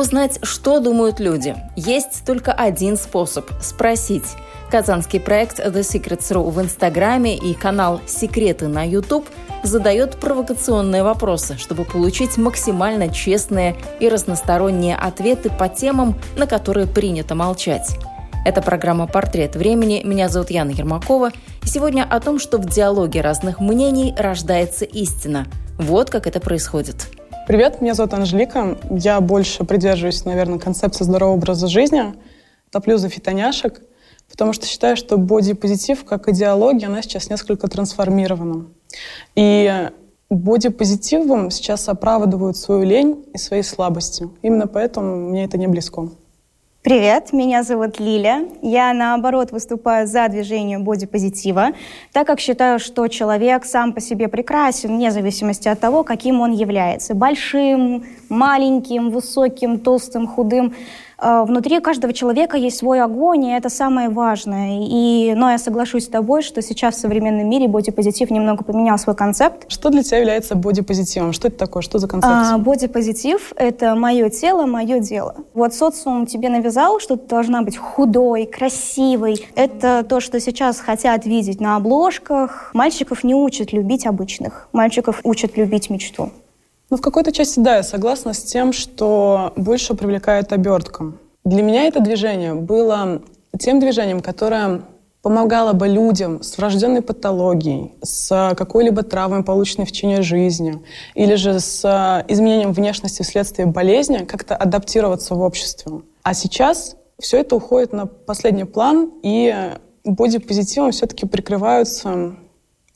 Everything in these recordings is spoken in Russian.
Узнать, что думают люди? Есть только один способ – спросить. Казанский проект The Secrets.ru в Инстаграме и канал «Секреты» на YouTube задает провокационные вопросы, чтобы получить максимально честные и разносторонние ответы по темам, на которые принято молчать. Это программа «Портрет времени». Меня зовут Яна Ермакова. И сегодня о том, что в диалоге разных мнений рождается истина. Вот как это происходит – Привет, меня зовут Анжелика. Я больше придерживаюсь, наверное, концепции здорового образа жизни. Топлю за фитоняшек, потому что считаю, что бодипозитив как идеология, она сейчас несколько трансформирована. И бодипозитивом сейчас оправдывают свою лень и свои слабости. Именно поэтому мне это не близко. Привет, меня зовут Лиля. Я, наоборот, выступаю за движение бодипозитива, так как считаю, что человек сам по себе прекрасен, вне зависимости от того, каким он является. Большим, маленьким, высоким, толстым, худым. Э, внутри каждого человека есть свой огонь, и это самое важное. И, но я соглашусь с тобой, что сейчас в современном мире бодипозитив немного поменял свой концепт. Что для тебя является бодипозитивом? Что это такое? Что за концепция? А, бодипозитив — это мое тело, мое дело. Вот социум тебе навязал, что ты должна быть худой, красивой. Это то, что сейчас хотят видеть на обложках. Мальчиков не учат любить обычных. Мальчиков учат любить мечту. Ну, в какой-то части, да, я согласна с тем, что больше привлекает обертка. Для меня это движение было тем движением, которое помогало бы людям с врожденной патологией, с какой-либо травмой, полученной в течение жизни, или же с изменением внешности вследствие болезни, как-то адаптироваться в обществе. А сейчас все это уходит на последний план, и бодипозитивом все-таки прикрываются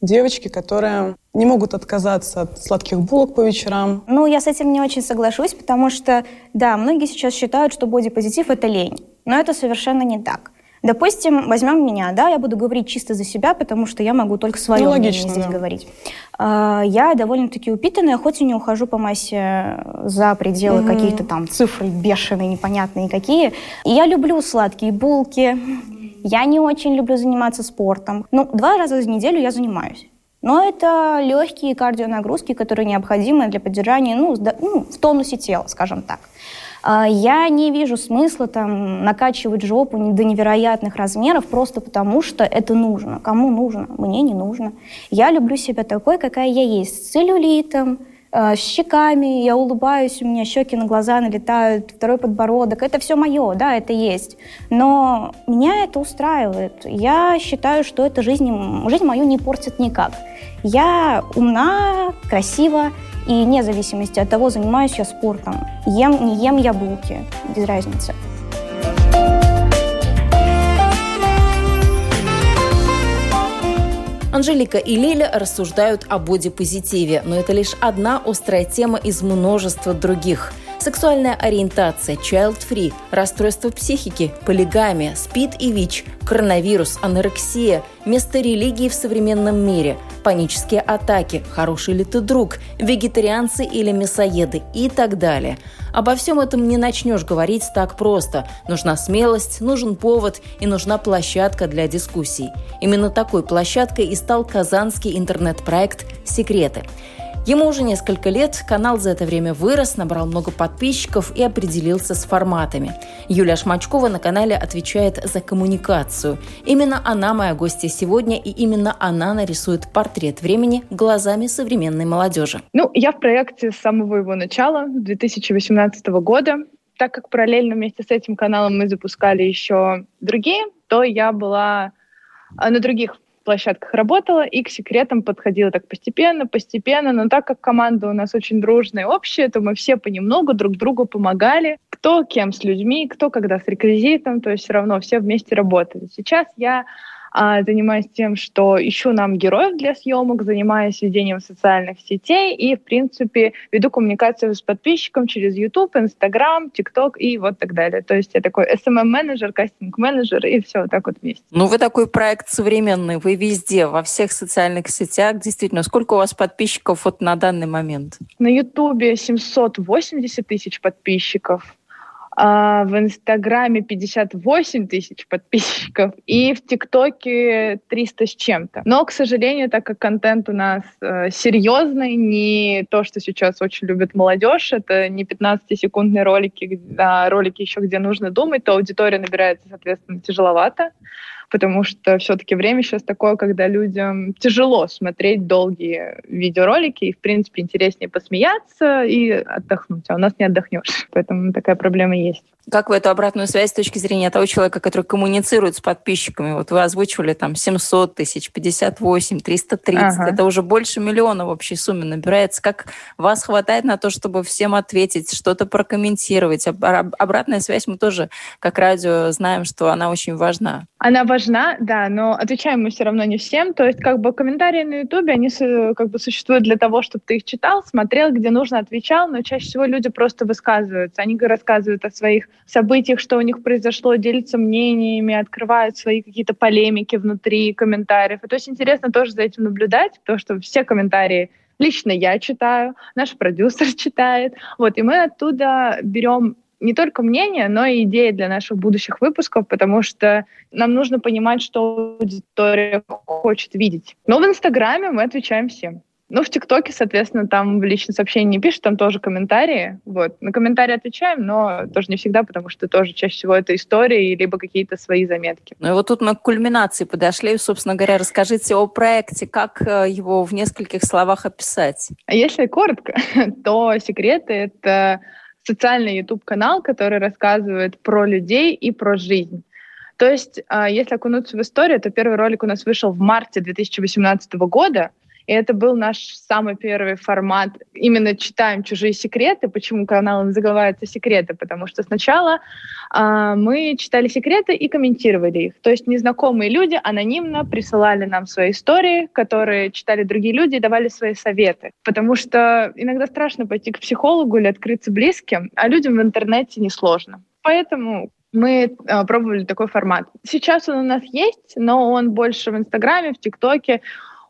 девочки, которые не могут отказаться от сладких булок по вечерам. Ну, я с этим не очень соглашусь, потому что, да, многие сейчас считают, что бодипозитив — это лень. Но это совершенно не так. Допустим, возьмем меня, да, я буду говорить чисто за себя, потому что я могу только свое ну, логично, здесь да. говорить. А, я довольно-таки упитанная, хоть и не ухожу по массе за пределы mm-hmm. каких-то там цифры бешеные, непонятные какие. И я люблю сладкие булки, я не очень люблю заниматься спортом. Ну, два раза в неделю я занимаюсь. Но это легкие кардионагрузки, которые необходимы для поддержания ну, ну, в тонусе тела, скажем так. А, я не вижу смысла там накачивать жопу до невероятных размеров просто потому, что это нужно. Кому нужно? Мне не нужно. Я люблю себя такой, какая я есть, с целлюлитом, э, щеками, я улыбаюсь, у меня щеки на глаза налетают, второй подбородок. Это все мое, да, это есть. Но меня это устраивает. Я считаю, что эта жизнь, жизнь мою не портит никак. Я умна, красива, и вне зависимости от того, занимаюсь я спортом, ем, не ем я булки, без разницы. Анжелика и Лиля рассуждают о бодипозитиве, но это лишь одна острая тема из множества других – сексуальная ориентация, child-free, расстройство психики, полигамия, СПИД и ВИЧ, коронавирус, анорексия, место религии в современном мире, панические атаки, хороший ли ты друг, вегетарианцы или мясоеды и так далее. Обо всем этом не начнешь говорить так просто. Нужна смелость, нужен повод и нужна площадка для дискуссий. Именно такой площадкой и стал казанский интернет-проект «Секреты». Ему уже несколько лет, канал за это время вырос, набрал много подписчиков и определился с форматами. Юлия Шмачкова на канале отвечает за коммуникацию. Именно она моя гостья сегодня, и именно она нарисует портрет времени глазами современной молодежи. Ну, я в проекте с самого его начала, 2018 года. Так как параллельно вместе с этим каналом мы запускали еще другие, то я была а, на других площадках работала и к секретам подходила так постепенно, постепенно. Но так как команда у нас очень дружная, общая, то мы все понемногу друг другу помогали. Кто кем с людьми, кто когда с реквизитом, то есть все равно все вместе работали. Сейчас я занимаюсь тем, что ищу нам героев для съемок, занимаюсь ведением социальных сетей и, в принципе, веду коммуникацию с подписчиком через YouTube, Instagram, TikTok и вот так далее. То есть я такой SMM-менеджер, кастинг-менеджер и все вот так вот вместе. Ну, вы такой проект современный, вы везде, во всех социальных сетях. Действительно, сколько у вас подписчиков вот на данный момент? На YouTube 780 тысяч подписчиков а в Инстаграме 58 тысяч подписчиков и в ТикТоке 300 с чем-то. Но, к сожалению, так как контент у нас э, серьезный, не то, что сейчас очень любит молодежь, это не 15-секундные ролики, а ролики еще, где нужно думать, то аудитория набирается, соответственно, тяжеловато потому что все-таки время сейчас такое, когда людям тяжело смотреть долгие видеоролики, и, в принципе, интереснее посмеяться и отдохнуть, а у нас не отдохнешь. Поэтому такая проблема есть. Как вы эту обратную связь с точки зрения того человека, который коммуницирует с подписчиками? Вот вы озвучивали там 700 тысяч, 58, 330. Ага. Это уже больше миллиона в общей сумме набирается. Как вас хватает на то, чтобы всем ответить, что-то прокомментировать? Обратная связь мы тоже, как радио, знаем, что она очень важна. Она важна, да, но отвечаем мы все равно не всем. То есть как бы комментарии на Ютубе, они как бы существуют для того, чтобы ты их читал, смотрел, где нужно, отвечал, но чаще всего люди просто высказываются. Они рассказывают о своих событиях, что у них произошло, делятся мнениями, открывают свои какие-то полемики внутри комментариев. И то есть интересно тоже за этим наблюдать, потому что все комментарии лично я читаю, наш продюсер читает. Вот, и мы оттуда берем не только мнение, но и идеи для наших будущих выпусков, потому что нам нужно понимать, что аудитория хочет видеть. Но в Инстаграме мы отвечаем всем. Ну, в ТикТоке, соответственно, там в личные сообщения не пишут, там тоже комментарии. Вот. На комментарии отвечаем, но тоже не всегда, потому что тоже чаще всего это истории, либо какие-то свои заметки. Ну и вот тут мы к кульминации подошли. Собственно говоря, расскажите о проекте, как э, его в нескольких словах описать? А если коротко, то секреты — это социальный YouTube-канал, который рассказывает про людей и про жизнь. То есть, а, если окунуться в историю, то первый ролик у нас вышел в марте 2018 года — и это был наш самый первый формат. Именно читаем чужие секреты. Почему канал называется «Секреты»? Потому что сначала э, мы читали секреты и комментировали их. То есть незнакомые люди анонимно присылали нам свои истории, которые читали другие люди и давали свои советы. Потому что иногда страшно пойти к психологу или открыться близким, а людям в интернете несложно. Поэтому мы э, пробовали такой формат. Сейчас он у нас есть, но он больше в Инстаграме, в ТикТоке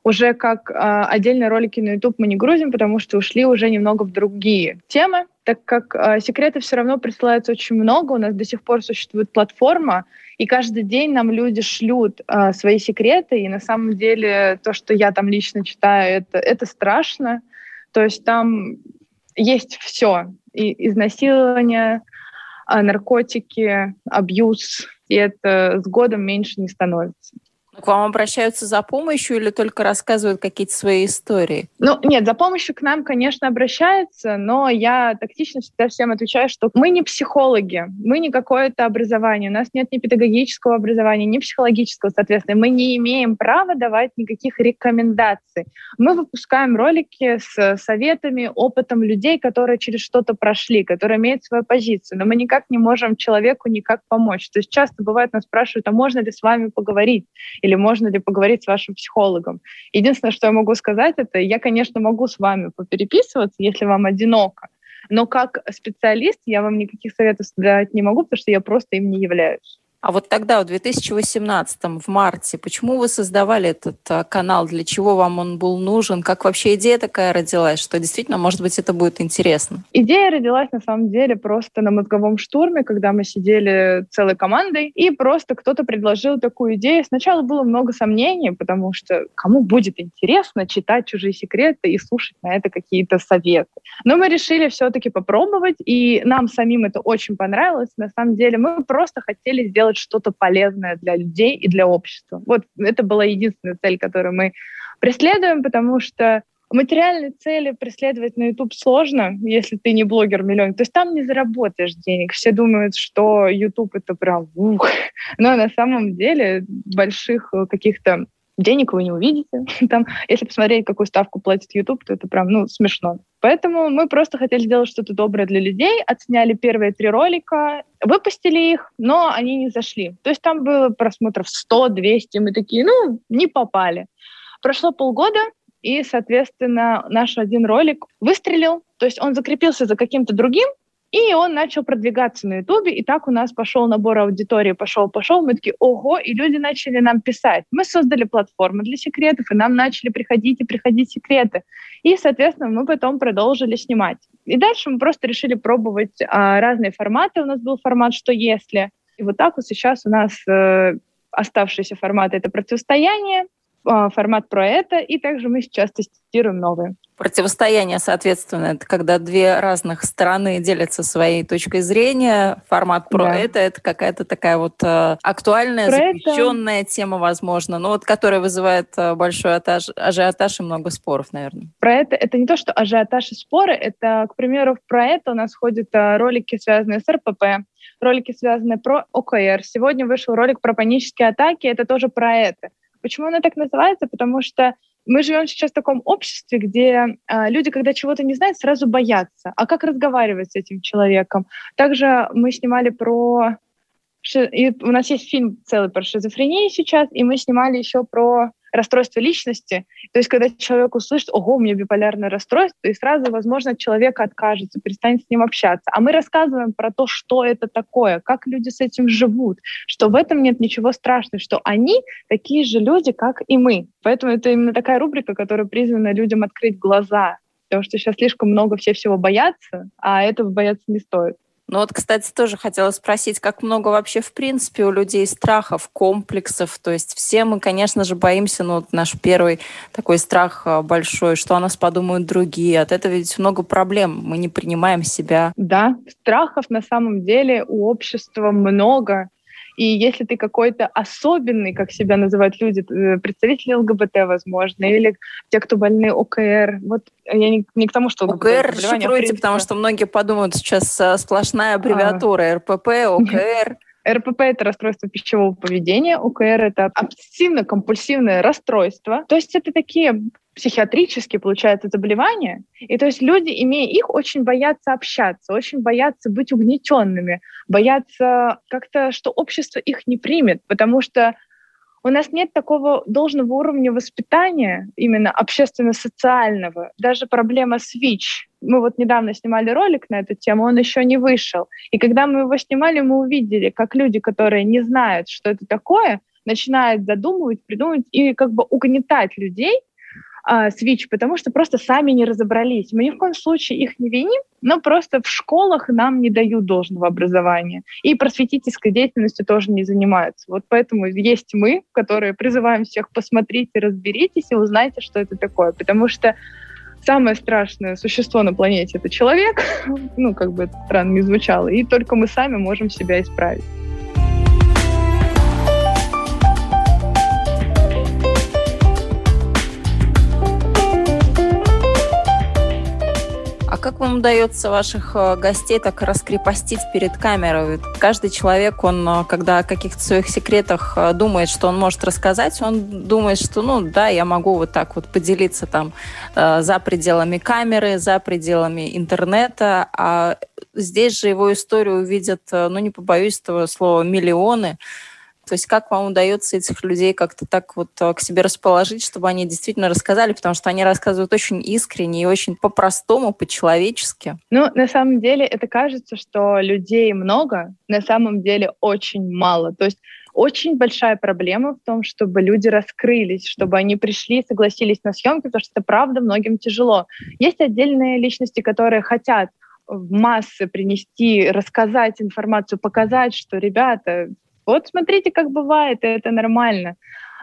уже как э, отдельные ролики на YouTube мы не грузим, потому что ушли уже немного в другие темы, так как э, секретов все равно присылается очень много, у нас до сих пор существует платформа, и каждый день нам люди шлют э, свои секреты, и на самом деле то, что я там лично читаю, это, это страшно. То есть там есть все, и изнасилование, наркотики, абьюз, и это с годом меньше не становится. К вам обращаются за помощью или только рассказывают какие-то свои истории? Ну, нет, за помощью к нам, конечно, обращаются, но я тактично всегда всем отвечаю, что мы не психологи, мы не какое-то образование, у нас нет ни педагогического образования, ни психологического, соответственно, мы не имеем права давать никаких рекомендаций. Мы выпускаем ролики с советами, опытом людей, которые через что-то прошли, которые имеют свою позицию, но мы никак не можем человеку никак помочь. То есть часто бывает, нас спрашивают, а можно ли с вами поговорить? Или можно ли поговорить с вашим психологом. Единственное, что я могу сказать, это я, конечно, могу с вами попереписываться, если вам одиноко, но как специалист я вам никаких советов дать не могу, потому что я просто им не являюсь. А вот тогда, в 2018, в марте, почему вы создавали этот а, канал? Для чего вам он был нужен? Как вообще идея такая родилась, что действительно, может быть, это будет интересно? Идея родилась, на самом деле, просто на мозговом штурме, когда мы сидели целой командой, и просто кто-то предложил такую идею. Сначала было много сомнений, потому что кому будет интересно читать чужие секреты и слушать на это какие-то советы. Но мы решили все-таки попробовать, и нам самим это очень понравилось. На самом деле мы просто хотели сделать сделать что-то полезное для людей и для общества. Вот это была единственная цель, которую мы преследуем, потому что материальные цели преследовать на YouTube сложно, если ты не блогер-миллион. То есть там не заработаешь денег. Все думают, что YouTube это прям ух. Но на самом деле больших каких-то денег вы не увидите. Там, если посмотреть, какую ставку платит YouTube, то это прям, ну, смешно. Поэтому мы просто хотели сделать что-то доброе для людей, отсняли первые три ролика, выпустили их, но они не зашли. То есть там было просмотров 100, 200, мы такие, ну, не попали. Прошло полгода, и, соответственно, наш один ролик выстрелил, то есть он закрепился за каким-то другим, и он начал продвигаться на Ютубе, и так у нас пошел набор аудитории, пошел, пошел. Мы такие, ого, и люди начали нам писать. Мы создали платформу для секретов, и нам начали приходить и приходить секреты. И, соответственно, мы потом продолжили снимать. И дальше мы просто решили пробовать а, разные форматы. У нас был формат «Что если?». И вот так вот сейчас у нас э, оставшиеся форматы — это противостояние, а, формат про это, и также мы сейчас тестируем новые. Противостояние, соответственно, это когда две разных стороны делятся своей точкой зрения. Формат про да. это это какая-то такая вот э, актуальная, про запрещенная это... тема, возможно, но вот которая вызывает э, большой атаж, ажиотаж и много споров, наверное. Про это это не то, что ажиотаж и споры, это, к примеру, про это у нас ходят э, ролики, связанные с РПП, ролики, связанные про ОКР. Сегодня вышел ролик про панические атаки, это тоже про это. Почему она так называется? Потому что мы живем сейчас в таком обществе, где э, люди, когда чего-то не знают, сразу боятся. А как разговаривать с этим человеком? Также мы снимали про... И у нас есть фильм целый про шизофрению сейчас, и мы снимали еще про расстройство личности. То есть, когда человек услышит, ого, у меня биполярное расстройство, и сразу, возможно, от человека откажется, перестанет с ним общаться. А мы рассказываем про то, что это такое, как люди с этим живут, что в этом нет ничего страшного, что они такие же люди, как и мы. Поэтому это именно такая рубрика, которая призвана людям открыть глаза, потому что сейчас слишком много все всего боятся, а этого бояться не стоит. Ну вот, кстати, тоже хотела спросить, как много вообще в принципе у людей страхов, комплексов. То есть все мы, конечно же, боимся, ну вот наш первый такой страх а, большой, что о нас подумают другие. От этого ведь много проблем. Мы не принимаем себя. Да, страхов на самом деле у общества много. И если ты какой-то особенный, как себя называют люди, э, представители ЛГБТ, возможно, или те, кто больны ОКР, вот я не, не к тому, что ОКР шифруйте, а потому что многие подумают, сейчас э, сплошная аббревиатура а. РПП, ОКР. РПП – это расстройство пищевого поведения, ОКР – это обсессивно-компульсивное расстройство. То есть это такие психиатрические, получается, заболевания. И то есть люди, имея их, очень боятся общаться, очень боятся быть угнетенными, боятся как-то, что общество их не примет, потому что у нас нет такого должного уровня воспитания, именно общественно-социального. Даже проблема с ВИЧ. Мы вот недавно снимали ролик на эту тему, он еще не вышел. И когда мы его снимали, мы увидели, как люди, которые не знают, что это такое, начинают задумывать, придумывать и как бы угнетать людей, Switch, потому что просто сами не разобрались. Мы ни в коем случае их не виним, но просто в школах нам не дают должного образования. И просветительской деятельностью тоже не занимаются. Вот поэтому есть мы, которые призываем всех посмотрите, разберитесь и узнайте, что это такое. Потому что самое страшное существо на планете — это человек, ну, как бы это странно не звучало, и только мы сами можем себя исправить. Как вам удается ваших э, гостей так раскрепостить перед камерой? Каждый человек, он, э, когда о каких-то своих секретах э, думает, что он может рассказать, он думает, что, ну, да, я могу вот так вот поделиться там за пределами камеры, за пределами интернета, а здесь же его историю увидят, ну, не побоюсь этого слова, миллионы. То есть как вам удается этих людей как-то так вот э, к себе расположить, чтобы они действительно рассказали, потому что они рассказывают очень искренне и очень по-простому, по-человечески. Ну, на самом деле это кажется, что людей много, на самом деле очень мало. То есть очень большая проблема в том, чтобы люди раскрылись, чтобы они пришли, согласились на съемки, потому что это правда многим тяжело. Есть отдельные личности, которые хотят в массы принести, рассказать информацию, показать, что, ребята, вот смотрите, как бывает, и это нормально.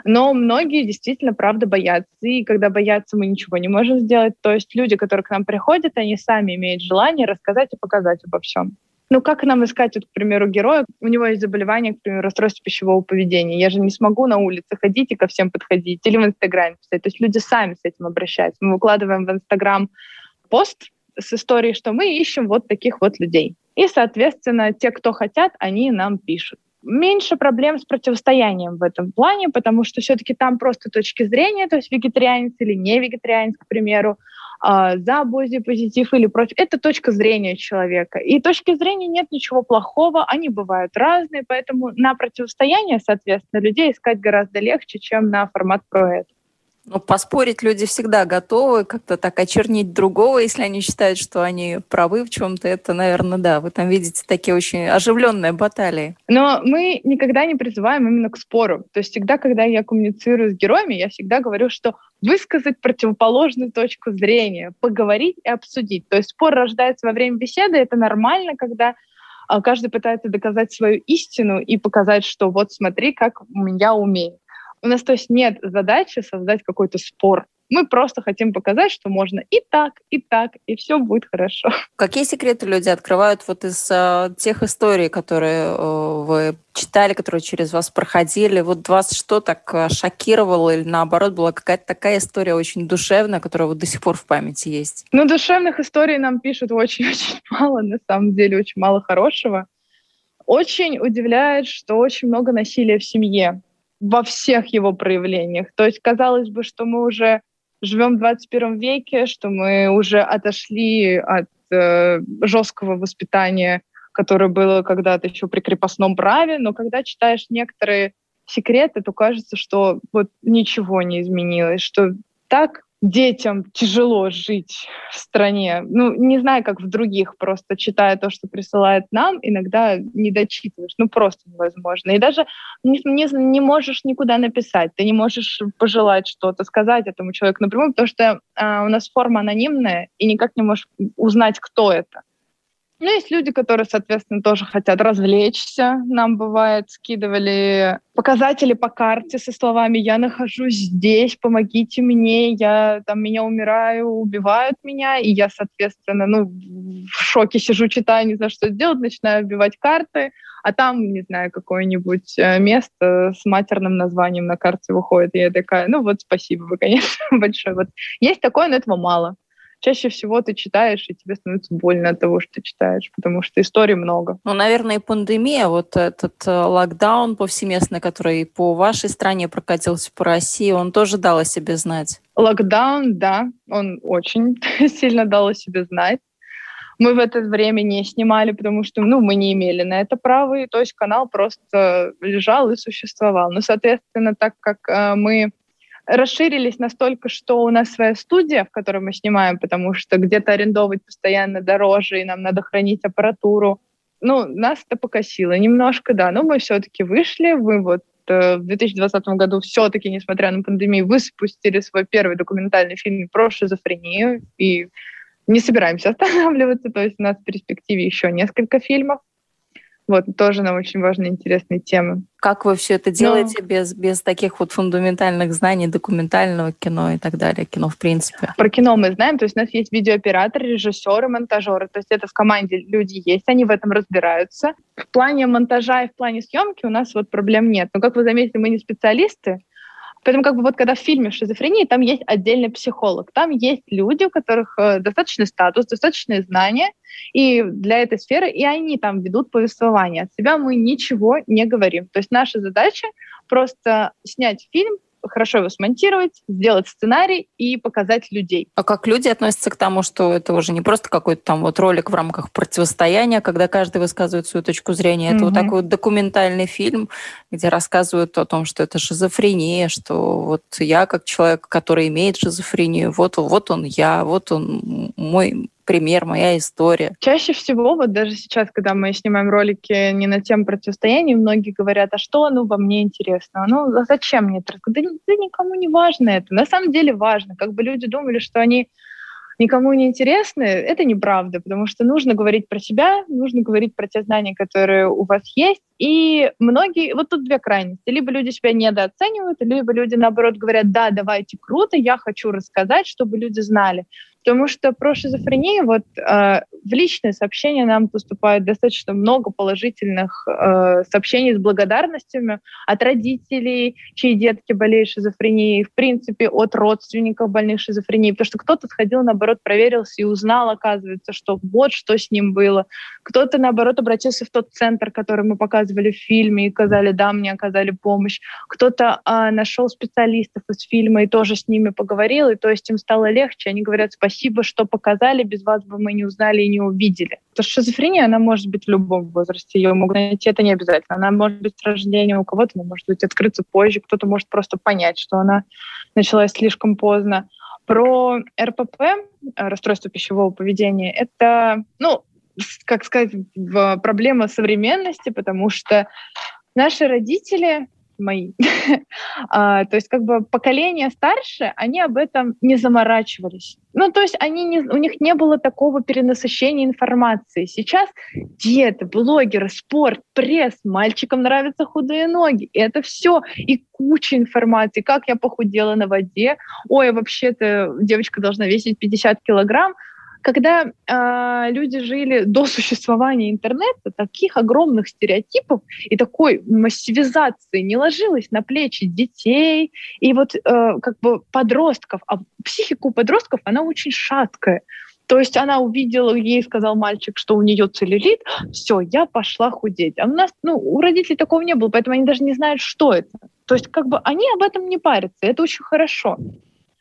Но многие действительно, правда, боятся. И когда боятся, мы ничего не можем сделать. То есть люди, которые к нам приходят, они сами имеют желание рассказать и показать обо всем. Ну, как нам искать, вот, к примеру, героя? У него есть заболевание, к примеру, расстройство пищевого поведения. Я же не смогу на улице ходить и ко всем подходить. Или в Инстаграме писать. То есть люди сами с этим обращаются. Мы выкладываем в Инстаграм пост с историей, что мы ищем вот таких вот людей. И, соответственно, те, кто хотят, они нам пишут. Меньше проблем с противостоянием в этом плане, потому что все-таки там просто точки зрения, то есть вегетарианец или не вегетарианец, к примеру, э, за позитив или против. Это точка зрения человека. И точки зрения нет ничего плохого, они бывают разные, поэтому на противостояние, соответственно, людей искать гораздо легче, чем на формат проект. Ну, поспорить люди всегда готовы, как-то так очернить другого, если они считают, что они правы в чем-то. Это, наверное, да. Вы там видите такие очень оживленные баталии. Но мы никогда не призываем именно к спору. То есть всегда, когда я коммуницирую с героями, я всегда говорю, что высказать противоположную точку зрения, поговорить и обсудить. То есть спор рождается во время беседы, это нормально, когда а, каждый пытается доказать свою истину и показать, что вот смотри, как я умею. У нас, то есть, нет задачи создать какой-то спор. Мы просто хотим показать, что можно и так, и так, и все будет хорошо. Какие секреты люди открывают вот из э, тех историй, которые э, вы читали, которые через вас проходили? Вот вас что так э, шокировало или наоборот была какая-то такая история очень душевная, которая вот до сих пор в памяти есть? Ну, душевных историй нам пишут очень-очень мало, на самом деле очень мало хорошего. Очень удивляет, что очень много насилия в семье во всех его проявлениях. То есть казалось бы, что мы уже живем в 21 веке, что мы уже отошли от э, жесткого воспитания, которое было когда-то еще при крепостном праве, но когда читаешь некоторые секреты, то кажется, что вот ничего не изменилось, что так детям тяжело жить в стране. Ну, не знаю, как в других, просто читая то, что присылает нам, иногда не дочитываешь. Ну, просто невозможно. И даже не, не, не можешь никуда написать, ты не можешь пожелать что-то, сказать этому человеку напрямую, потому что э, у нас форма анонимная, и никак не можешь узнать, кто это. Ну, есть люди, которые, соответственно, тоже хотят развлечься. Нам, бывает, скидывали показатели по карте со словами «я нахожусь здесь, помогите мне, я там меня умираю, убивают меня». И я, соответственно, ну, в шоке сижу, читаю, не знаю, что делать, начинаю убивать карты, а там, не знаю, какое-нибудь э, место с матерным названием на карте выходит. И я такая, ну вот спасибо вы, конечно, большое. Вот есть такое, но этого мало чаще всего ты читаешь, и тебе становится больно от того, что ты читаешь, потому что историй много. Ну, наверное, пандемия, вот этот э, локдаун повсеместный, который по вашей стране прокатился по России, он тоже дал о себе знать? Локдаун, да, он очень сильно дал о себе знать. Мы в это время не снимали, потому что ну, мы не имели на это права, и то есть канал просто лежал и существовал. Но, соответственно, так как э, мы расширились настолько, что у нас своя студия, в которой мы снимаем, потому что где-то арендовать постоянно дороже, и нам надо хранить аппаратуру. Ну, нас это покосило немножко, да, но мы все-таки вышли, вы вот э, в 2020 году все-таки, несмотря на пандемию, вы спустили свой первый документальный фильм про шизофрению, и не собираемся останавливаться, то есть у нас в перспективе еще несколько фильмов. Вот, тоже нам очень важные, интересные темы. Как вы все это делаете Но... без, без таких вот фундаментальных знаний документального кино и так далее, кино в принципе? Про кино мы знаем, то есть у нас есть видеооператоры, режиссеры, монтажеры, то есть это в команде люди есть, они в этом разбираются. В плане монтажа и в плане съемки у нас вот проблем нет. Но, как вы заметили, мы не специалисты, Поэтому как бы вот когда в фильме «Шизофрения» там есть отдельный психолог, там есть люди, у которых э, достаточный статус, достаточные знания, и для этой сферы, и они там ведут повествование. От себя мы ничего не говорим. То есть наша задача просто снять фильм, хорошо его смонтировать, сделать сценарий и показать людей. А как люди относятся к тому, что это уже не просто какой-то там вот ролик в рамках противостояния, когда каждый высказывает свою точку зрения, это mm-hmm. вот такой вот документальный фильм, где рассказывают о том, что это шизофрения, что вот я как человек, который имеет шизофрению, вот, вот он я, вот он мой пример, моя история. Чаще всего, вот даже сейчас, когда мы снимаем ролики не на тем противостоянии, многие говорят, а что ну во мне интересно? Ну а зачем мне это? Да, да никому не важно это. На самом деле важно. Как бы люди думали, что они никому не интересны, это неправда, потому что нужно говорить про себя, нужно говорить про те знания, которые у вас есть. И многие, вот тут две крайности. Либо люди себя недооценивают, либо люди, наоборот, говорят, да, давайте, круто, я хочу рассказать, чтобы люди знали. Потому что про шизофрению вот э, в личные сообщения нам поступает достаточно много положительных э, сообщений с благодарностями от родителей, чьи детки болеют шизофренией, в принципе, от родственников больных шизофренией, потому что кто-то сходил, наоборот, проверился и узнал, оказывается, что вот что с ним было. Кто-то, наоборот, обратился в тот центр, который мы показываем показывали в фильме и сказали, да, мне оказали помощь. Кто-то а, нашел специалистов из фильма и тоже с ними поговорил, и то есть им стало легче. Они говорят, спасибо, что показали, без вас бы мы не узнали и не увидели. То шизофрения, она может быть в любом возрасте, ее могут найти, это не обязательно. Она может быть с рождения у кого-то, она может быть открыться позже, кто-то может просто понять, что она началась слишком поздно. Про РПП, расстройство пищевого поведения, это, ну, как сказать, проблема современности, потому что наши родители мои. а, то есть как бы поколение старше, они об этом не заморачивались. Ну, то есть они не, у них не было такого перенасыщения информации. Сейчас диеты, блогеры, спорт, пресс, мальчикам нравятся худые ноги. И это все. И куча информации. Как я похудела на воде. Ой, вообще-то девочка должна весить 50 килограмм. Когда э, люди жили до существования интернета, таких огромных стереотипов и такой массивизации не ложилось на плечи детей и вот э, как бы подростков. А психика у подростков, она очень шаткая. То есть она увидела, ей сказал мальчик, что у нее целлюлит, все, я пошла худеть. А у нас, ну, у родителей такого не было, поэтому они даже не знают, что это. То есть как бы они об этом не парятся, это очень хорошо.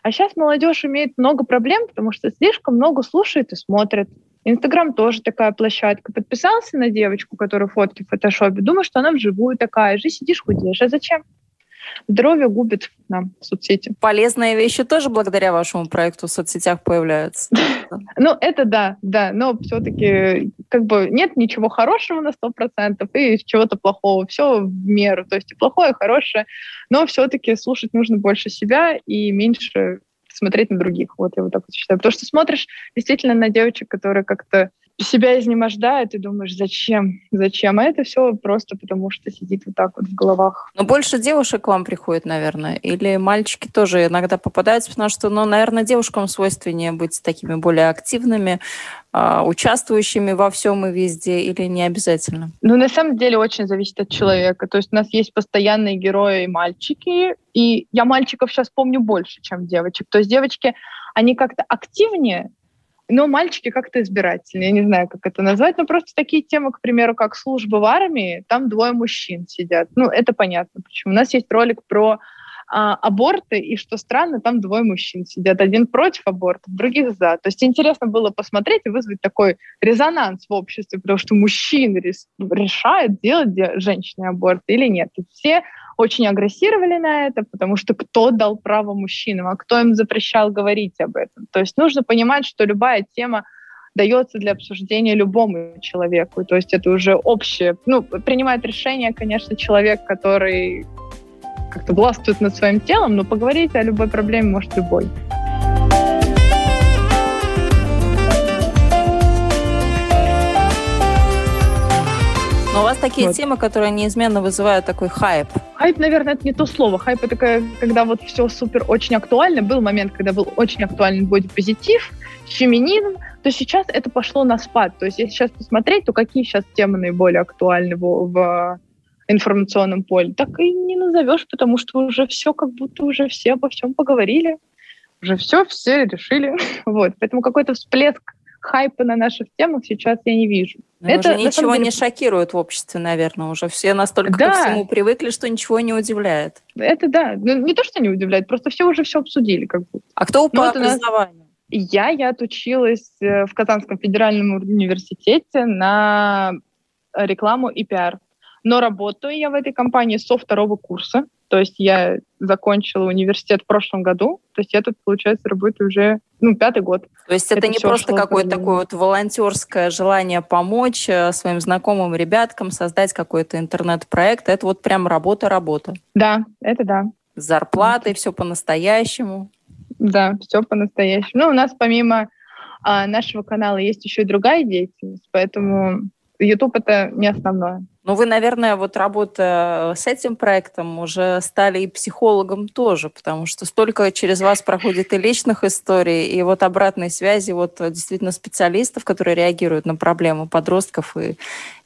А сейчас молодежь имеет много проблем, потому что слишком много слушает и смотрит. Инстаграм тоже такая площадка. Подписался на девочку, которая фотки в фотошопе, думаешь, что она вживую такая же, сидишь худеешь. А зачем? Здоровье губит нам соцсети. Полезные вещи тоже благодаря вашему проекту в соцсетях появляются. Ну, это да, да, но все-таки как бы нет ничего хорошего на сто процентов и чего-то плохого. Все в меру, то есть и плохое, и хорошее, но все-таки слушать нужно больше себя и меньше смотреть на других. Вот я вот так вот считаю. Потому что смотришь действительно на девочек, которые как-то себя изнемождают и думаешь, зачем, зачем. А это все просто потому, что сидит вот так вот в головах. Но больше девушек к вам приходит, наверное, или мальчики тоже иногда попадаются, потому что, ну, наверное, девушкам свойственнее быть такими более активными, а, участвующими во всем и везде, или не обязательно? Ну, на самом деле очень зависит от человека. То есть у нас есть постоянные герои и мальчики, и я мальчиков сейчас помню больше, чем девочек. То есть девочки, они как-то активнее, но мальчики как-то избирательные, я не знаю, как это назвать, но просто такие темы, к примеру, как служба в армии, там двое мужчин сидят. Ну, это понятно, почему. У нас есть ролик про а, аборты, и что странно, там двое мужчин сидят. Один против аборта, других за. То есть интересно было посмотреть и вызвать такой резонанс в обществе, потому что мужчины решают, делать женщине аборт или нет. И все очень агрессировали на это, потому что кто дал право мужчинам, а кто им запрещал говорить об этом. То есть нужно понимать, что любая тема дается для обсуждения любому человеку. То есть это уже общее. Ну, принимает решение, конечно, человек, который как-то властвует над своим телом, но поговорить о любой проблеме может любой. Но у вас такие вот. темы, которые неизменно вызывают такой хайп. Хайп, наверное, это не то слово. Хайп это когда вот все супер очень актуально. Был момент, когда был очень актуален бодипозитив, феминизм, то сейчас это пошло на спад. То есть если сейчас посмотреть, то какие сейчас темы наиболее актуальны в, в информационном поле, так и не назовешь, потому что уже все, как будто уже все обо всем поговорили, уже все, все решили. Вот. Поэтому какой-то всплеск хайпа на наших темах сейчас я не вижу. Но ну, это уже ничего деле... не шокирует в обществе, наверное, уже все настолько да. ко всему привыкли, что ничего не удивляет. Это да, ну, не то, что не удивляет, просто все уже все обсудили, как будто. А кто по ну, образованию? Нас... Я, я отучилась э, в Казанском федеральном университете на рекламу и пиар. Но работаю я в этой компании со второго курса. То есть я закончила университет в прошлом году. То есть я тут, получается, работаю уже ну, пятый год. То есть это, это не просто какое-то такое вот волонтерское желание помочь э, своим знакомым ребяткам создать какой-то интернет-проект. Это вот прям работа-работа. Да, это да. С зарплатой, все по-настоящему. Да, все по-настоящему. Ну, у нас помимо а, нашего канала есть еще и другая деятельность, поэтому YouTube это не основное. Ну, вы, наверное, вот работая с этим проектом уже стали и психологом тоже, потому что столько через вас проходит и личных историй, и вот обратной связи вот действительно специалистов, которые реагируют на проблемы подростков и,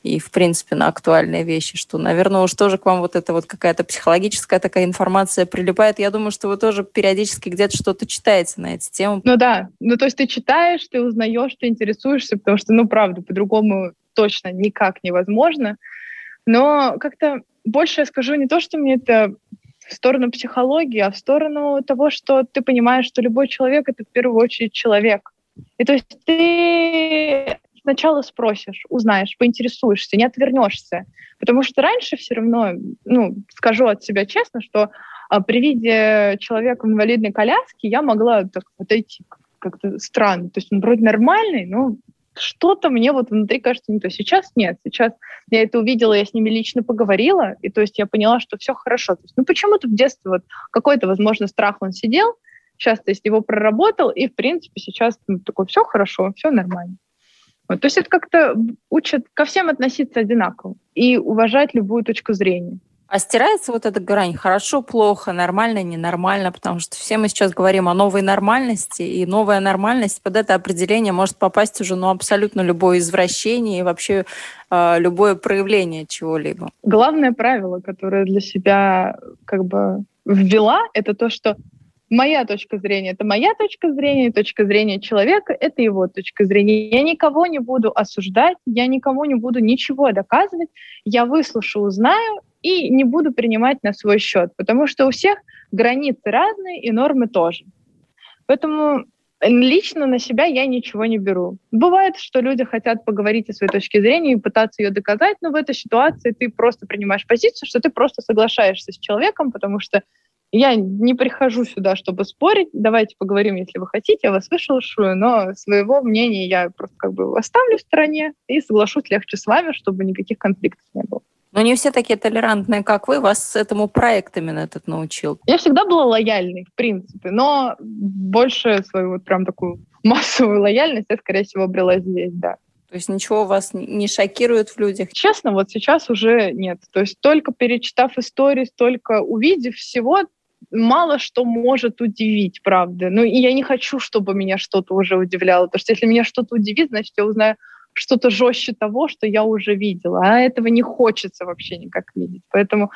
и в принципе, на актуальные вещи, что, наверное, уж тоже к вам вот эта вот какая-то психологическая такая информация прилипает. Я думаю, что вы тоже периодически где-то что-то читаете на эти темы. Ну да, ну то есть ты читаешь, ты узнаешь, ты интересуешься, потому что, ну правда, по-другому точно никак невозможно. Но как-то больше я скажу не то, что мне это в сторону психологии, а в сторону того, что ты понимаешь, что любой человек — это в первую очередь человек. И то есть ты сначала спросишь, узнаешь, поинтересуешься, не отвернешься. Потому что раньше все равно, ну, скажу от себя честно, что а, при виде человека в инвалидной коляске я могла так отойти как-то странно. То есть он вроде нормальный, но что-то мне вот внутри кажется не то. Сейчас нет. Сейчас я это увидела, я с ними лично поговорила, и то есть я поняла, что все хорошо. То есть, ну почему-то в детстве вот какой-то, возможно, страх он сидел, сейчас то есть его проработал, и в принципе сейчас ну, такой все хорошо, все нормально. Вот, то есть это как-то учат ко всем относиться одинаково и уважать любую точку зрения. А стирается вот эта грань хорошо, плохо, нормально, ненормально, потому что все мы сейчас говорим о новой нормальности, и новая нормальность под это определение может попасть уже ну, абсолютно любое извращение и вообще э, любое проявление чего-либо. Главное правило, которое для себя как бы ввела, это то, что моя точка зрения — это моя точка зрения, точка зрения человека — это его точка зрения. Я никого не буду осуждать, я никому не буду ничего доказывать, я выслушаю, узнаю и не буду принимать на свой счет, потому что у всех границы разные и нормы тоже. Поэтому лично на себя я ничего не беру. Бывает, что люди хотят поговорить о своей точке зрения и пытаться ее доказать, но в этой ситуации ты просто принимаешь позицию, что ты просто соглашаешься с человеком, потому что я не прихожу сюда, чтобы спорить. Давайте поговорим, если вы хотите, я вас выслушаю, но своего мнения я просто как бы оставлю в стороне и соглашусь легче с вами, чтобы никаких конфликтов не было. Но не все такие толерантные, как вы. Вас этому проект именно этот научил. Я всегда была лояльной, в принципе, но больше свою вот прям такую массовую лояльность я, скорее всего, обрела здесь, да. То есть ничего вас не шокирует в людях? Честно, вот сейчас уже нет. То есть только перечитав истории, только увидев всего, мало что может удивить, правда. Ну, и я не хочу, чтобы меня что-то уже удивляло, потому что если меня что-то удивит, значит, я узнаю что-то жестче того, что я уже видела, а этого не хочется вообще никак видеть. Поэтому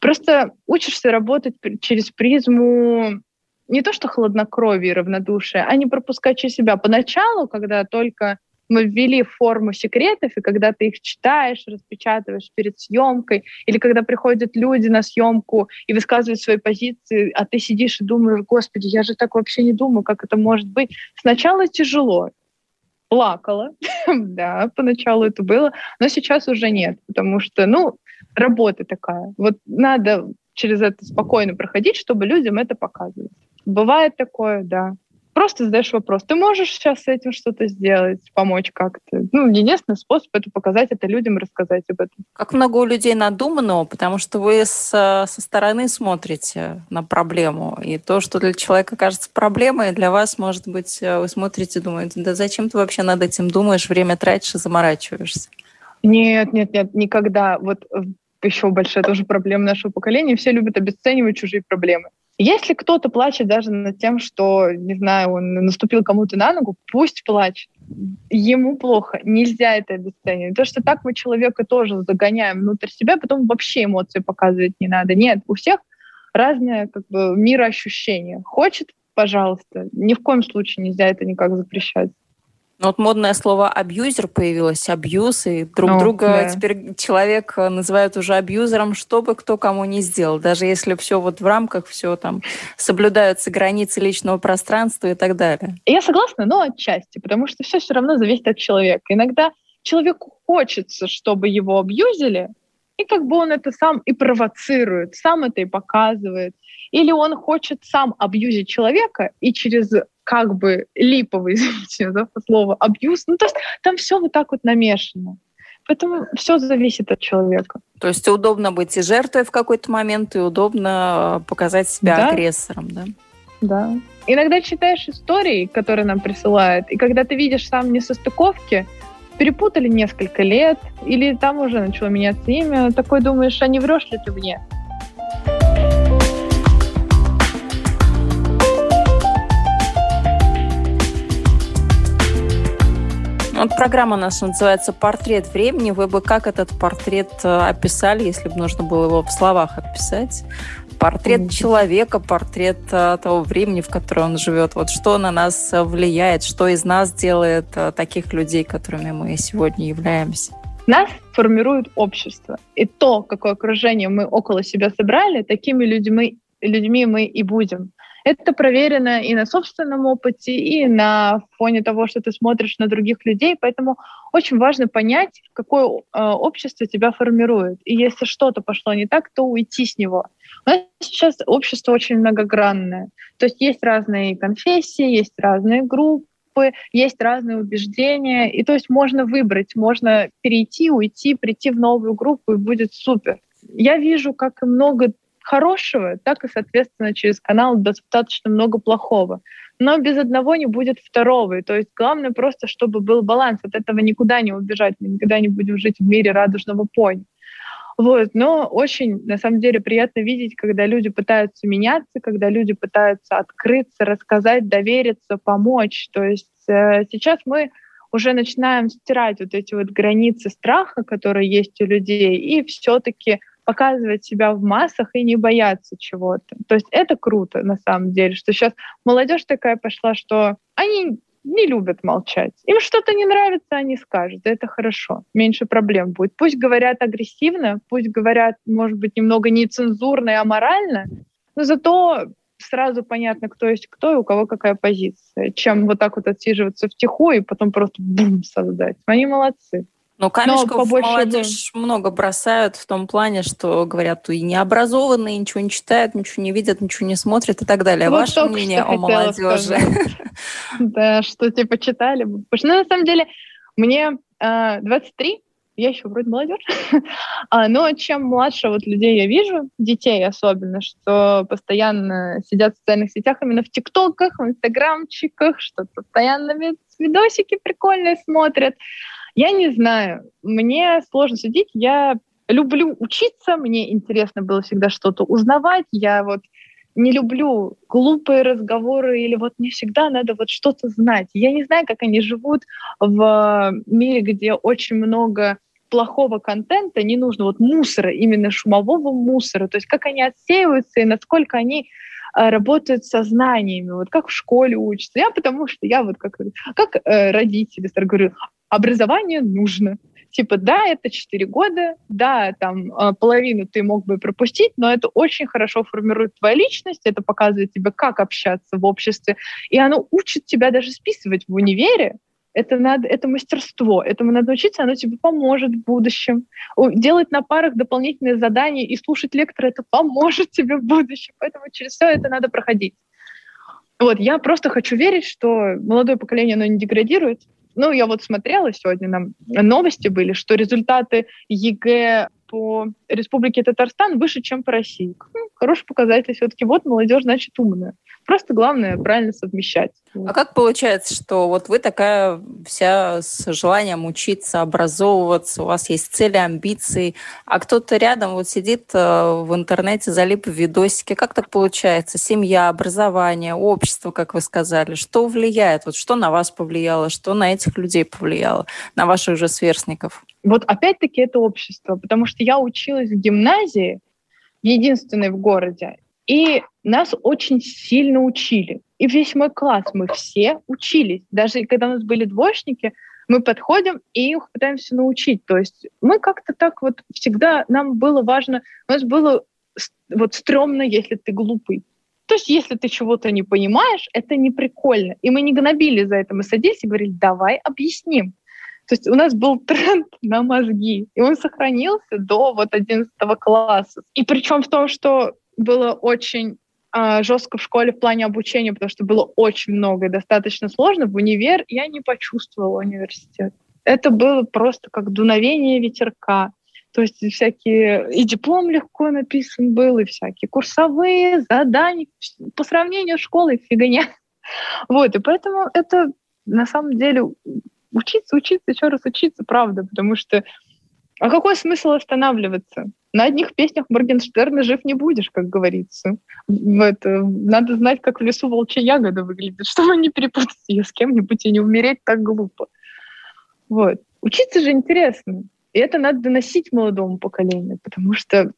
просто учишься работать через призму не то что хладнокровие и равнодушие, а не пропускать через себя. Поначалу, когда только мы ввели форму секретов, и когда ты их читаешь, распечатываешь перед съемкой, или когда приходят люди на съемку и высказывают свои позиции, а ты сидишь и думаешь, господи, я же так вообще не думаю, как это может быть. Сначала тяжело, плакала, да, поначалу это было, но сейчас уже нет, потому что, ну, работа такая. Вот надо через это спокойно проходить, чтобы людям это показывать. Бывает такое, да просто задаешь вопрос, ты можешь сейчас с этим что-то сделать, помочь как-то? Ну, единственный способ это показать это людям, рассказать об этом. Как много у людей надуманного, потому что вы с, со стороны смотрите на проблему, и то, что для человека кажется проблемой, для вас, может быть, э, вы смотрите и думаете, да зачем ты вообще над этим думаешь, время тратишь и заморачиваешься? Нет, нет, нет, никогда. Вот э, еще большая тоже проблема нашего поколения. Все любят обесценивать чужие проблемы. Если кто-то плачет даже над тем, что, не знаю, он наступил кому-то на ногу, пусть плачет. Ему плохо. Нельзя это обесценивать. То, что так мы человека тоже загоняем внутрь себя, потом вообще эмоции показывать не надо. Нет, у всех разное как бы, мироощущение. Хочет, пожалуйста. Ни в коем случае нельзя это никак запрещать. Ну, вот модное слово абьюзер появилось, абьюз, и друг О, друга да. теперь человек называют уже абьюзером, что бы кто кому не сделал, даже если все вот в рамках, все там соблюдаются границы личного пространства и так далее. Я согласна, но отчасти, потому что все все равно зависит от человека. Иногда человеку хочется, чтобы его абьюзили, и как бы он это сам и провоцирует, сам это и показывает. Или он хочет сам абьюзить человека и через как бы липовый, извините за слово, абьюз. Ну, то есть там все вот так вот намешано. Поэтому все зависит от человека. То есть удобно быть и жертвой в какой-то момент, и удобно э, показать себя да. агрессором, да? Да. Иногда читаешь истории, которые нам присылают, и когда ты видишь сам несостыковки, перепутали несколько лет, или там уже начало меняться имя, такой думаешь, а не врешь ли ты мне? Вот программа наша называется «Портрет времени». Вы бы как этот портрет э, описали, если бы нужно было его в словах описать? Портрет человека, портрет э, того времени, в котором он живет. Вот что на нас влияет, что из нас делает э, таких людей, которыми мы сегодня являемся? Нас формирует общество. И то, какое окружение мы около себя собрали, такими людьми, людьми мы и будем. Это проверено и на собственном опыте, и на фоне того, что ты смотришь на других людей. Поэтому очень важно понять, какое э, общество тебя формирует. И если что-то пошло не так, то уйти с него. У нас сейчас общество очень многогранное. То есть есть разные конфессии, есть разные группы, есть разные убеждения. И то есть можно выбрать, можно перейти, уйти, прийти в новую группу, и будет супер. Я вижу, как и много хорошего, так и, соответственно, через канал достаточно много плохого. Но без одного не будет второго. И то есть главное просто, чтобы был баланс. От этого никуда не убежать. Мы никогда не будем жить в мире радужного пони. Вот. Но очень, на самом деле, приятно видеть, когда люди пытаются меняться, когда люди пытаются открыться, рассказать, довериться, помочь. То есть э, сейчас мы уже начинаем стирать вот эти вот границы страха, которые есть у людей, и все-таки показывать себя в массах и не бояться чего-то. То есть это круто на самом деле, что сейчас молодежь такая пошла, что они не любят молчать. Им что-то не нравится, они скажут. Это хорошо. Меньше проблем будет. Пусть говорят агрессивно, пусть говорят, может быть, немного нецензурно и аморально, но зато сразу понятно, кто есть кто и у кого какая позиция, чем вот так вот отсиживаться втихую и потом просто бум создать. Они молодцы. Но камешков Но молодежь бы... много бросают в том плане, что говорят, и необразованные, ничего не читают, ничего не видят, ничего не смотрят и так далее. Вот Ваше мнение о молодежи? Да, что типа читали. Потому что ну, на самом деле мне 23, а, я еще вроде молодежь, а, но чем младше вот людей я вижу, детей особенно, что постоянно сидят в социальных сетях, именно в тиктоках, в инстаграмчиках, что постоянно видосики прикольные смотрят, я не знаю, мне сложно судить. Я люблю учиться, мне интересно было всегда что-то узнавать. Я вот не люблю глупые разговоры или вот не всегда надо вот что-то знать. Я не знаю, как они живут в мире, где очень много плохого контента, не нужно вот мусора, именно шумового мусора, то есть как они отсеиваются и насколько они э, работают со знаниями, вот как в школе учатся. Я потому что я вот как, как э, родители говорю, образование нужно. Типа, да, это 4 года, да, там а, половину ты мог бы пропустить, но это очень хорошо формирует твою личность, это показывает тебе, как общаться в обществе, и оно учит тебя даже списывать в универе, это, надо, это мастерство, этому надо учиться, оно тебе поможет в будущем. Делать на парах дополнительные задания и слушать лектора, это поможет тебе в будущем. Поэтому через все это надо проходить. Вот, я просто хочу верить, что молодое поколение, оно не деградирует, ну, я вот смотрела сегодня, нам новости были, что результаты ЕГЭ по Республике Татарстан выше, чем по России. Ну, хороший показатель все-таки. Вот молодежь, значит, умная. Просто главное правильно совмещать. А как получается, что вот вы такая вся с желанием учиться, образовываться, у вас есть цели, амбиции, а кто-то рядом вот сидит э, в интернете, залип в видосике. Как так получается? Семья, образование, общество, как вы сказали. Что влияет? Вот что на вас повлияло? Что на этих людей повлияло? На ваших же сверстников? Вот опять-таки это общество, потому что я училась в гимназии, единственной в городе, и нас очень сильно учили. И весь мой класс, мы все учились. Даже когда у нас были двоечники, мы подходим и их пытаемся научить. То есть мы как-то так вот всегда, нам было важно, у нас было вот стрёмно, если ты глупый. То есть если ты чего-то не понимаешь, это не прикольно. И мы не гнобили за это, мы садились и говорили, давай объясним. То есть у нас был тренд на мозги, и он сохранился до вот 11 класса. И причем в том, что было очень э, жестко в школе в плане обучения, потому что было очень много и достаточно сложно. В универ я не почувствовала университет. Это было просто как дуновение ветерка. То есть всякие... И диплом легко написан был, и всякие курсовые задания. По сравнению с школой фигня. Вот, и поэтому это на самом деле учиться, учиться, еще раз учиться, правда, потому что а какой смысл останавливаться? На одних песнях Моргенштерна жив не будешь, как говорится. Это, надо знать, как в лесу волчья ягода выглядит, чтобы не перепутать ее с кем-нибудь и не умереть так глупо. Вот. Учиться же интересно. И это надо доносить молодому поколению, потому что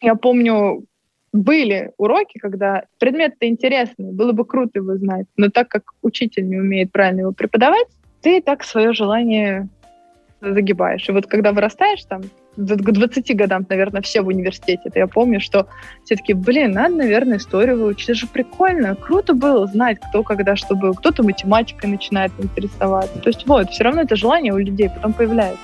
я помню, были уроки, когда предмет-то интересный, было бы круто его знать, но так как учитель не умеет правильно его преподавать, ты так свое желание загибаешь. И вот когда вырастаешь там, к 20 годам, наверное, все в университете, это я помню, что все таки блин, надо, наверное, историю выучить. Это же прикольно. Круто было знать, кто когда что был. Кто-то математикой начинает интересоваться. То есть вот, все равно это желание у людей потом появляется.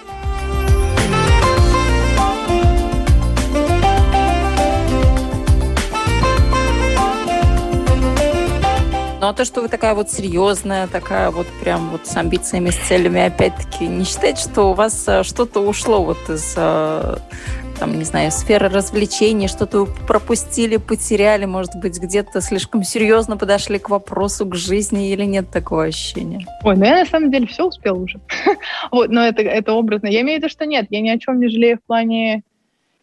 Ну а то, что вы такая вот серьезная, такая вот прям вот с амбициями, с целями, опять-таки, не считаете, что у вас э, что-то ушло вот из э, там, не знаю, сферы развлечений, что-то пропустили, потеряли, может быть, где-то слишком серьезно подошли к вопросу, к жизни, или нет такого ощущения? Ой, ну я на самом деле все успел уже. вот, но это, это образно. Я имею в виду, что нет, я ни о чем не жалею в плане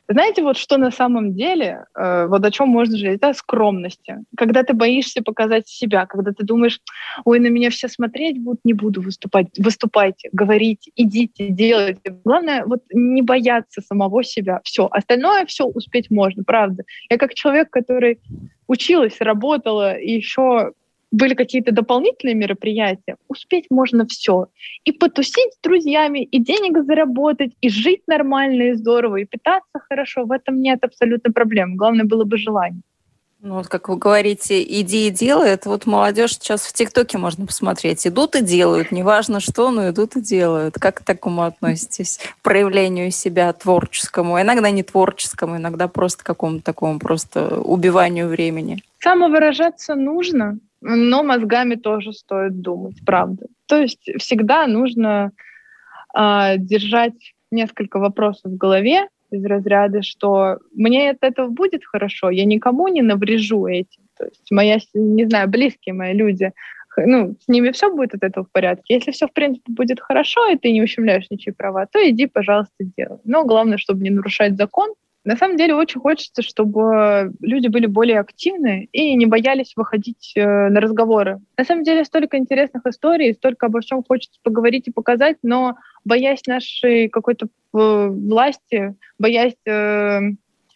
знаете, вот что на самом деле, э, вот о чем можно жалеть, это о скромности. Когда ты боишься показать себя, когда ты думаешь, ой, на меня все смотреть будут, не буду выступать. Выступайте, говорите, идите, делайте. Главное, вот не бояться самого себя. Все, остальное все успеть можно, правда. Я как человек, который училась, работала и еще были какие-то дополнительные мероприятия, успеть можно все. И потусить с друзьями, и денег заработать, и жить нормально и здорово, и питаться хорошо. В этом нет абсолютно проблем. Главное было бы желание. Ну, вот как вы говорите, иди и делай, это вот молодежь сейчас в ТикТоке можно посмотреть. Идут и делают, неважно что, но идут и делают. Как к такому относитесь? Проявлению себя творческому, иногда не творческому, иногда просто какому-то такому просто убиванию времени. Самовыражаться нужно, но мозгами тоже стоит думать, правда. То есть всегда нужно э, держать несколько вопросов в голове из разряда, что мне от этого будет хорошо, я никому не наврежу этим. То есть моя, не знаю, близкие мои люди, ну, с ними все будет от этого в порядке. Если все, в принципе, будет хорошо, и ты не ущемляешь ничьи права, то иди, пожалуйста, делай. Но главное, чтобы не нарушать закон, на самом деле очень хочется, чтобы люди были более активны и не боялись выходить э, на разговоры. На самом деле столько интересных историй, столько обо всем хочется поговорить и показать, но боясь нашей какой-то э, власти, боясь э,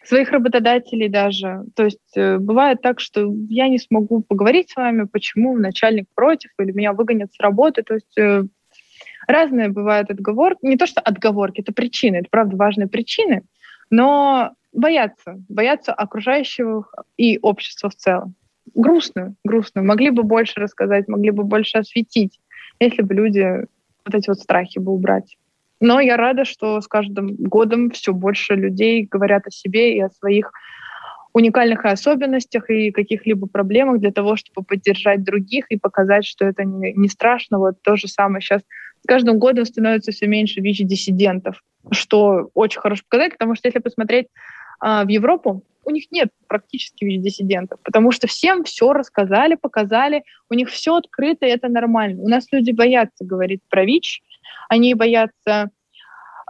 своих работодателей даже. То есть э, бывает так, что я не смогу поговорить с вами, почему начальник против или меня выгонят с работы. То есть э, разные бывают отговорки. Не то, что отговорки, это причины, это правда важные причины но боятся, боятся окружающих и общества в целом. Грустно, грустно. Могли бы больше рассказать, могли бы больше осветить, если бы люди вот эти вот страхи бы убрать. Но я рада, что с каждым годом все больше людей говорят о себе и о своих уникальных особенностях и каких-либо проблемах для того, чтобы поддержать других и показать, что это не, не страшно. Вот то же самое сейчас с каждым годом становится все меньше ВИЧ-диссидентов, что очень хороший показатель, потому что если посмотреть а, в Европу, у них нет практически ВИЧ-диссидентов, потому что всем все рассказали, показали, у них все открыто, и это нормально. У нас люди боятся говорить про ВИЧ, они боятся,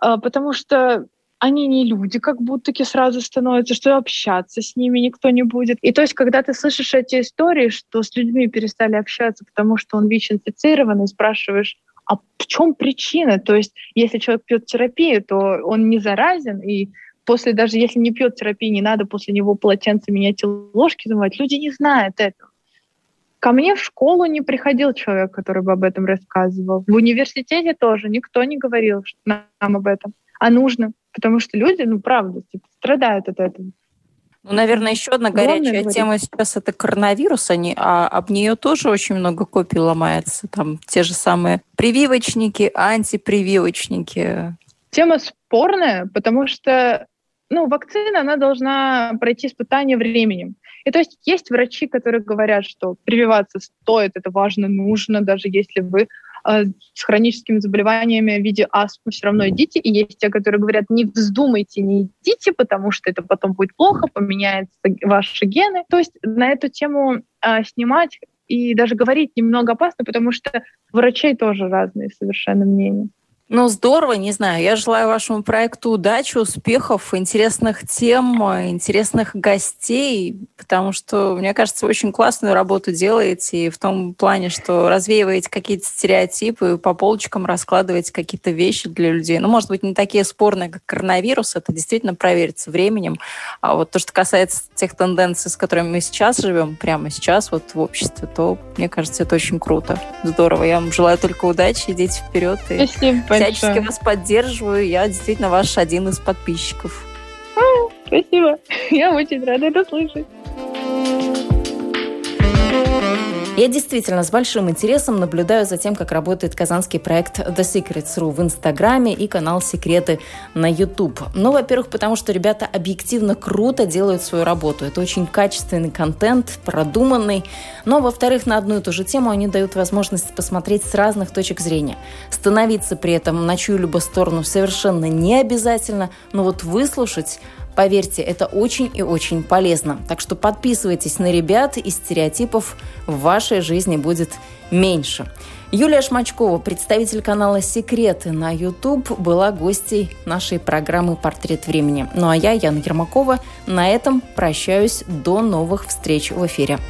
а, потому что они не люди, как будто сразу становятся, что общаться с ними никто не будет. И то есть, когда ты слышишь эти истории, что с людьми перестали общаться, потому что он ВИЧ-инфицирован, и спрашиваешь, а в чем причина? То есть, если человек пьет терапию, то он не заразен, и после, даже если не пьет терапии, не надо после него полотенце менять и ложки замывать. Люди не знают этого. Ко мне в школу не приходил человек, который бы об этом рассказывал. В университете тоже никто не говорил нам об этом. А нужно, потому что люди, ну, правда, типа, страдают от этого. Ну, наверное, еще одна горячая Главное тема сейчас это коронавирус, они, а об нее тоже очень много копий ломается. Там те же самые прививочники, антипрививочники. Тема спорная, потому что ну, вакцина, она должна пройти испытание временем. И то есть есть врачи, которые говорят, что прививаться стоит, это важно, нужно, даже если вы с хроническими заболеваниями в виде астмы все равно идите. И есть те, которые говорят, не вздумайте, не идите, потому что это потом будет плохо, поменяются ваши гены. То есть на эту тему э, снимать и даже говорить немного опасно, потому что врачей тоже разные совершенно мнения. Ну, здорово, не знаю. Я желаю вашему проекту удачи, успехов, интересных тем, интересных гостей, потому что, мне кажется, вы очень классную работу делаете, и в том плане, что развеиваете какие-то стереотипы, по полочкам раскладываете какие-то вещи для людей. Ну, может быть, не такие спорные, как коронавирус, это действительно проверится временем. А вот то, что касается тех тенденций, с которыми мы сейчас живем, прямо сейчас, вот в обществе, то, мне кажется, это очень круто. Здорово. Я вам желаю только удачи, идите вперед. И... Спасибо. Всячески вас поддерживаю. Я действительно ваш один из подписчиков. А, спасибо. Я очень рада это слышать. Я действительно с большим интересом наблюдаю за тем, как работает казанский проект The Secrets.ru в Инстаграме и канал «Секреты» на YouTube. Ну, во-первых, потому что ребята объективно круто делают свою работу. Это очень качественный контент, продуманный. Но, во-вторых, на одну и ту же тему они дают возможность посмотреть с разных точек зрения. Становиться при этом на чью-либо сторону совершенно не обязательно, но вот выслушать Поверьте, это очень и очень полезно. Так что подписывайтесь на ребят, и стереотипов в вашей жизни будет меньше. Юлия Шмачкова, представитель канала «Секреты» на YouTube, была гостей нашей программы «Портрет времени». Ну а я, Яна Ермакова, на этом прощаюсь до новых встреч в эфире.